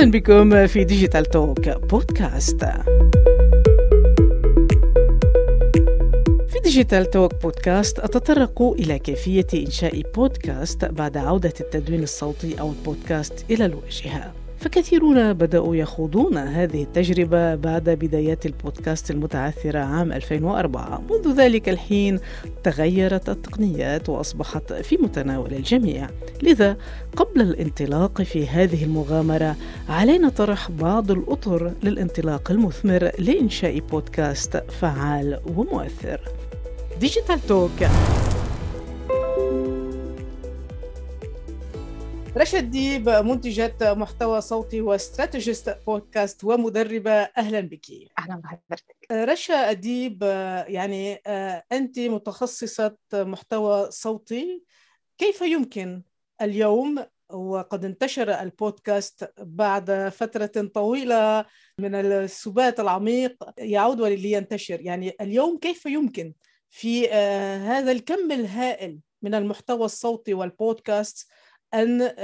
أهلا بكم في Digital Talk podcast في Digital Talk podcast أتطرق إلى كيفية إنشاء بودكاست بعد عودة التدوين الصوتي أو البودكاست إلى الواجهة. فكثيرون بدأوا يخوضون هذه التجربة بعد بدايات البودكاست المتعثرة عام 2004 منذ ذلك الحين تغيرت التقنيات وأصبحت في متناول الجميع. لذا قبل الانطلاق في هذه المغامرة علينا طرح بعض الأطر للانطلاق المثمر لإنشاء بودكاست فعال ومؤثر. Digital Talk. رشا أديب منتجة محتوى صوتي و strategist podcast ومدربة. أهلا بك. أهلا بحضرتك. رشا أديب يعني أنت متخصصة محتوى صوتي. كيف يمكن اليوم؟ وقد انتشر البودكاست بعد فترة طويلة من السبات العميق يعود ولينتشر. يعني اليوم كيف يمكن في هذا الكم الهائل من المحتوى الصوتي والبودكاست أن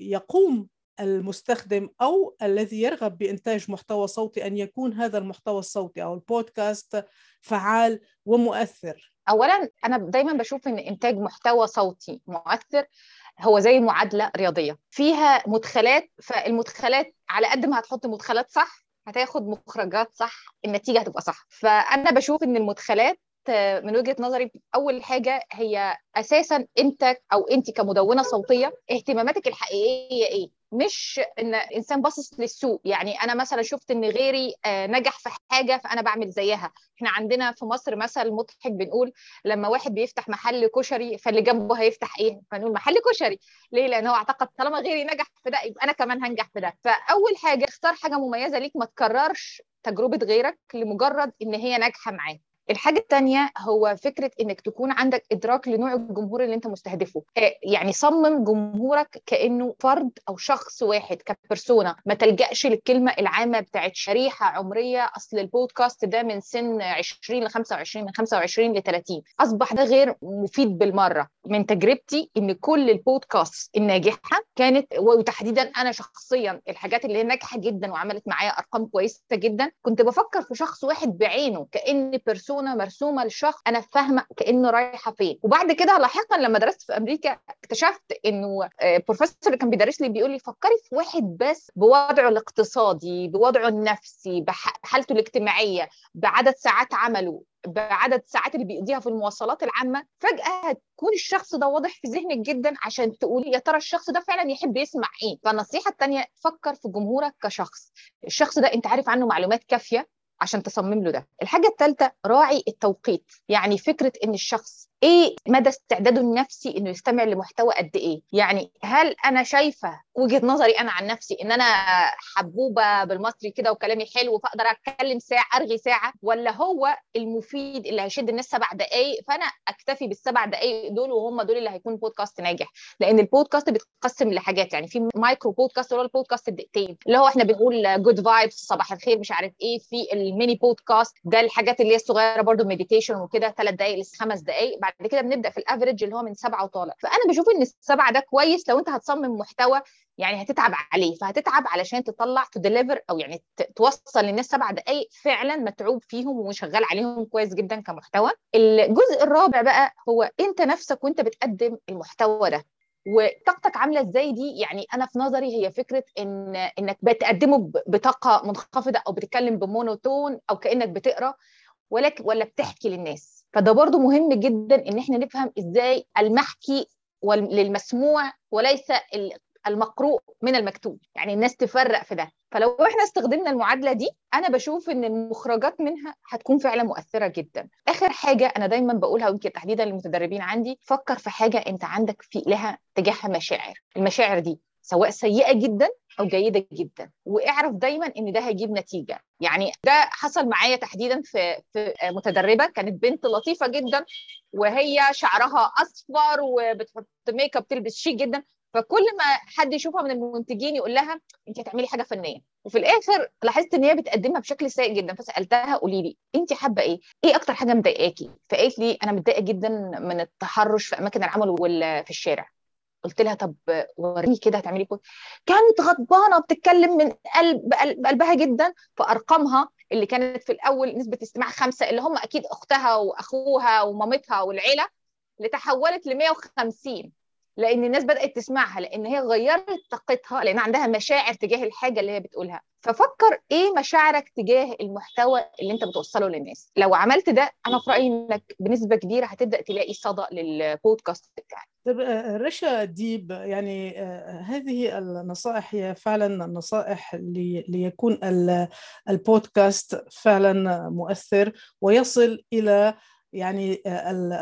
يقوم المستخدم أو الذي يرغب بإنتاج محتوى صوتي أن يكون هذا المحتوى الصوتي أو البودكاست فعال ومؤثر. اولا أنا دايما بشوف إن إنتاج محتوى صوتي مؤثر هو زي معادلة رياضية. فيها مدخلات فالمدخلات على قد ما هتحط مدخلات صح هتاخد مخرجات صح النتيجة هتبقى صح. فأنا بشوف إن المدخلات من وجهة نظري أول حاجة هي أساسا أنت أو أنت كمدونة صوتية اهتماماتك الحقيقية إيه؟ مش إن إنسان باصص للسوق. يعني أنا مثلا شفت إن غيري نجح في حاجة فأنا بعمل زيها. إحنا عندنا في مصر مثل مضحك بنقول لما واحد بيفتح محل كشري فاللي جنبه هيفتح إيه؟ فنقول محل كشري. ليه؟ لأن هو اعتقد طالما غيري نجح في ده يبقى أنا كمان هنجح في ده. فأول حاجة اختار حاجة مميزة ليك ما تكررش تجربة غيرك لمجرد إن هي ناجحة معاك. الحاجة الثانية هو فكرة إنك تكون عندك إدراك لنوع الجمهور اللي أنت مستهدفه. يعني صمم جمهورك كأنه فرد أو شخص واحد كبرسونا ما تلجأش للكلمة العامة بتاعت شريحة عمرية. أصل البودكاست ده من سن 20 ل 25 من 25 ل 30 أصبح ده غير مفيد بالمرة. من تجربتي إن كل البودكاست الناجحة كانت وتحديدا أنا شخصيا الحاجات اللي هي ناجحة جدا وعملت معايا أرقام كويسة جدا كنت بفكر في شخص واحد بعينه كأن بيرسونا بيرسونا مرسومة للشخص أنا فاهمة كأنه رايحة فين. وبعد كده لاحقا لما درست في أمريكا اكتشفت إنه بروفيسور اللي كان بيدرس لي بيقول لي فكري في واحد بس بوضعه الاقتصادي بوضعه النفسي بحالته الاجتماعية بعدد ساعات عمله بعدد ساعات اللي بيقضيها في المواصلات العامة. فجأة هتكون الشخص ده واضح في ذهنك جدا عشان تقولي يا ترى الشخص ده فعلا يحب يسمع إيه؟ فالنصيحة الثانية فكر في جمهورك كشخص. الشخص ده أنت عارف عنه معلومات كافية؟ عشان تصمم له ده. الحاجة الثالثه راعي التوقيت يعني فكرة إن الشخص إيه مدى استعداده النفسي إنه يستمع لمحتوى قد إيه؟ يعني هل أنا شايفة وجهة نظري أنا عن نفسي إن أنا حبوبة بالمصري كده وكلامي حلو فأقدر أتكلم ساعة أرغي ساعة؟ ولا هو المفيد اللي هيشد الناس سبع دقائق فأنا أكتفي بالسبع دقائق دول وهم دول اللي هيكون بودكاست ناجح؟ لأن البودكاست بيتقسم لحاجات يعني في micro podcast اللي هو البودكاست الدقيقتين اللي هو إحنا بنقول good vibes صباح الخير مش عارف إيه. في ال mini podcast ده الحاجات اللي هي الصغيرة برضو meditation وكده ثلاث دقائق لخمس دقائق بعد كده بنبدأ في ال average اللي هو من سبعة وطالع. فأنا بشوف إن السبعة ده كويس لو أنت هتصمم محتوى يعني هتتعب عليه. فهتتعب علشان تطلع تديليفر أو يعني توصل للناس سبع دقائق فعلا متعوب فيهم وشغال عليهم كويس جدا كمحتوى. الجزء الرابع بقى هو أنت نفسك وأنت بتقدم المحتوى ده. وطاقتك عاملة إزاي دي؟ يعني أنا في نظري هي فكرة إن إنك بتقدمه بطاقة منخفضة أو بتتكلم بمونوتون أو كأنك بتقرأ ولكن ولا بتحكي للناس. فده برضو مهم جدا إن إحنا نفهم إزاي المحكي للمسموع وليس المقروء من المكتوب. يعني الناس تفرق في ده. فلو إحنا استخدمنا المعادلة دي أنا بشوف إن المخرجات منها هتكون فعلا مؤثرة جدا. آخر حاجة أنا دايما بقولها ويمكن تحديدا للمتدربين عندي فكر في حاجة أنت عندك في لها تجاهها مشاعر. المشاعر دي سواء سيئة جدا أو جيدة جدا. واعرف دايما إن ده هيجيب نتيجة. يعني ده حصل معايا تحديدا في في متدربة. كانت بنت لطيفة جدا وهي شعرها أصفر وبتحط ميك اب تلبس شيك جدا. فكل ما حد يشوفها من المنتجين يقول لها انت هتعملي حاجة فنية. وفي الآخر لاحظت إن هي بتقدمها بشكل سيء جدا. فسألتها قولي لي انت حابة إيه؟ إيه أكتر حاجة مضايقاكي فقالت لي أنا متضايقة جدا من التحرش في أماكن العمل وفي الشارع. قلت لها طب وريني كده هتعملي بودكاست كانت غضبانة بتتكلم من قلب قلبها جدا فأرقامها اللي كانت في الأول نسبة استماع خمسة اللي هم أكيد أختها وأخوها ومامتها والعيلة اللي تحولت ل 150 لأن الناس بدأت تسمعها لأن هي غيرت طاقتها لأن عندها مشاعر تجاه الحاجة اللي هي بتقولها. ففكر إيه مشاعرك تجاه المحتوى اللي أنت بتوصله للناس؟ لو عملت ده أنا في رأيي إنك بنسبة كبيرة هتبدأ تلاقي صدى للبودكاست بتاعك. طب رشا ديب يعني هذه النصائح هي فعلا نصائح ليكون البودكاست فعلا مؤثر ويصل إلى يعني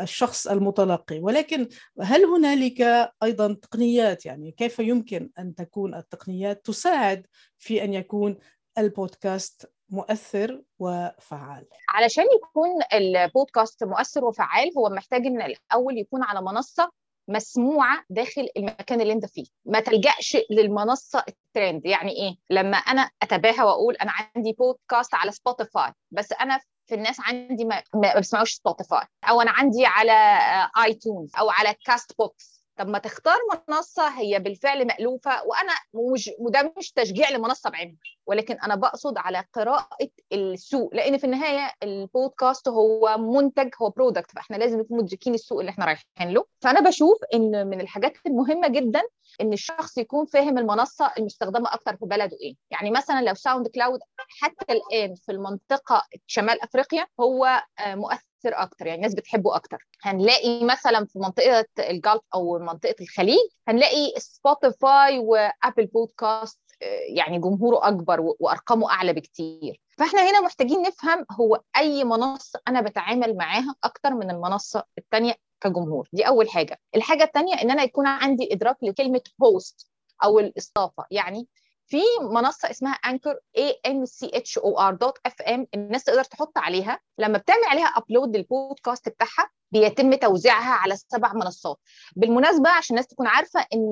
الشخص المتلقي. ولكن هل هنالك أيضا تقنيات؟ يعني كيف يمكن أن تكون التقنيات تساعد في أن يكون البودكاست مؤثر وفعال؟ علشان يكون البودكاست مؤثر وفعال هو محتاج إن الأول يكون على منصة مسموعة داخل المكان اللي انت فيه. ما تلجأش للمنصة الترند. يعني إيه؟ لما أنا اتباهى وأقول أنا عندي بودكاست على Spotify بس أنا في الناس عندي ما, بيسمعوش Spotify أو أنا عندي على iTunes أو على Castbox طب ما تختار منصة هي بالفعل مألوفة وأنا مش وده مش تشجيع لمنصة بعينها ولكن أنا بقصد على قراءة السوق لأن في النهاية البودكاست هو منتج هو product فإحنا لازم نكون مدركين السوق اللي إحنا رايحين له. فأنا بشوف إن من الحاجات المهمة جدا إن الشخص يكون فاهم المنصة المستخدمة أكتر في بلده إيه. يعني مثلا لو SoundCloud حتى الآن في المنطقة شمال أفريقيا هو مؤثر أكتر يعني الناس بتحبه أكتر. هنلاقي مثلا في منطقة ال Gulf أو منطقة الخليج هنلاقي Spotify و Apple Podcasts يعني جمهوره أكبر وأرقامه أعلى بكتير. فإحنا هنا محتاجين نفهم هو أي منصة أنا بتعامل معاها أكتر من المنصة الثانية كجمهور. دي أول حاجة. الحاجة الثانية إن أنا يكون عندي إدراك لكلمة host أو الإستضافة. يعني في منصة اسمها Anchor A N C H O R dot FM الناس تقدر تحط عليها. لما بتعمل عليها upload للبودكاست بتاعها بيتم توزيعها على سبع منصات. بالمناسبة عشان الناس تكون عارفة إن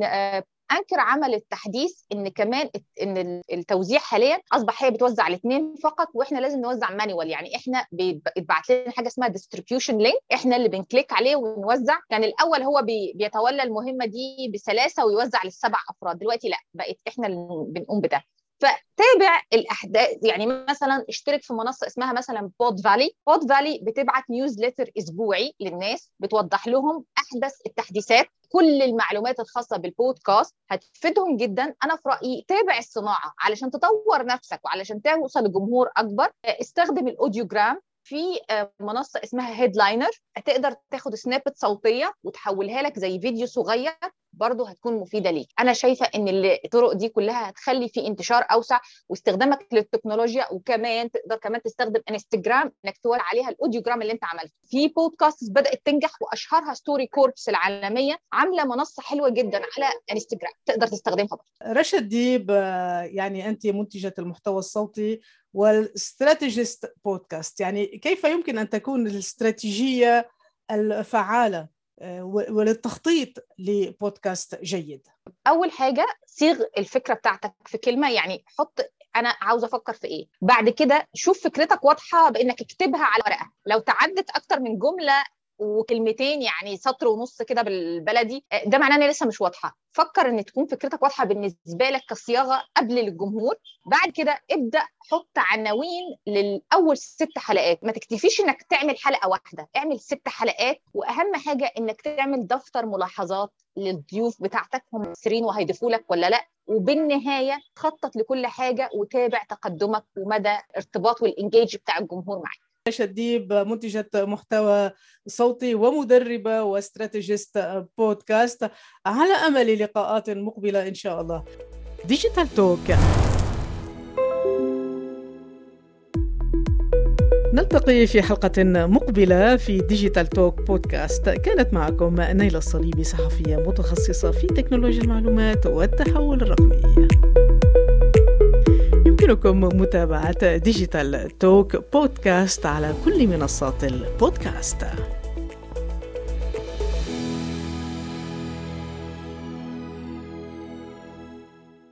Anchor عملت تحديث إن كمان إن التوزيع حاليا أصبح هي بتوزع الاثنين فقط وإحنا لازم نوزع manual يعني إحنا بيتبعت لنا حاجة اسمها distribution link إحنا اللي بن click عليه ونوزع. كان يعني الأول هو بي بيتولى المهمة دي بسلاسة ويوزع للسبع أفراد. دلوقتي لأ بقت إحنا اللي بنقوم بده. فتابع الأحداث يعني مثلا اشترك في منصة اسمها مثلا بود فالي بود فالي بتبعت newsletter أسبوعي للناس بتوضح لهم أحدث التحديثات كل المعلومات الخاصة بالبودكاست هتفيدهم جدا. أنا في رأيي تابع الصناعة علشان تطور نفسك وعلشان توصل لجمهور أكبر. استخدم ال audiogram في منصة اسمها Headliner هتقدر تاخد snippet صوتية وتحولها لك زي فيديو صغير. برضه هتكون مفيدة ليك. أنا شايفة إن الطرق دي كلها هتخلي في انتشار أوسع واستخدامك للتكنولوجيا وكمان تقدر كمان تستخدم انستجرام إنك توري عليها ال audiogram اللي أنت عملته. في بودكاست بدأت تنجح وأشهرها StoryCorps العالمية عاملة منصة حلوة جدا على انستجرام تقدر تستخدمها برضه. رشد ديب يعني أنت منتجة المحتوى الصوتي وال strategist podcast يعني كيف يمكن أن تكون الاستراتيجية الفعالة؟ وللتخطيط لبودكاست جيد. أول حاجة صيغ الفكرة بتاعتك في كلمة يعني حط أنا عاوزه أفكر في إيه. بعد كده شوف فكرتك واضحة بإنك اكتبها على ورقة. لو تعدت أكتر من جملة وكلمتين يعني سطر ونص كده بالبلدي ده معناه إن لسه مش واضحة. فكر إن تكون فكرتك واضحة بالنسبة لك كصياغة قبل للجمهور بعد كده ابدأ حط عناوين للأول ست حلقات. ما تكتفيش إنك تعمل حلقة واحدة اعمل ست حلقات وأهم حاجة إنك تعمل دفتر ملاحظات للضيوف بتاعتك هم مصريين وهيضيفوا لك ولا لأ؟ وبالنهاية خطط لكل حاجة وتابع تقدمك ومدى ارتباط وال engage بتاع الجمهور معاك. شديب منتجة محتوى صوتي ومدربة و strategist podcast. على أمل لقاءات مقبلة إن شاء الله. Digital Talk نلتقي في حلقة مقبلة في Digital Talk podcast كانت معكم نايلة الصليبي صحفية متخصصة في تكنولوجيا المعلومات والتحول الرقمي. يمكنكم متابعة ديجيتال توك بودكاست على كل منصات البودكاست.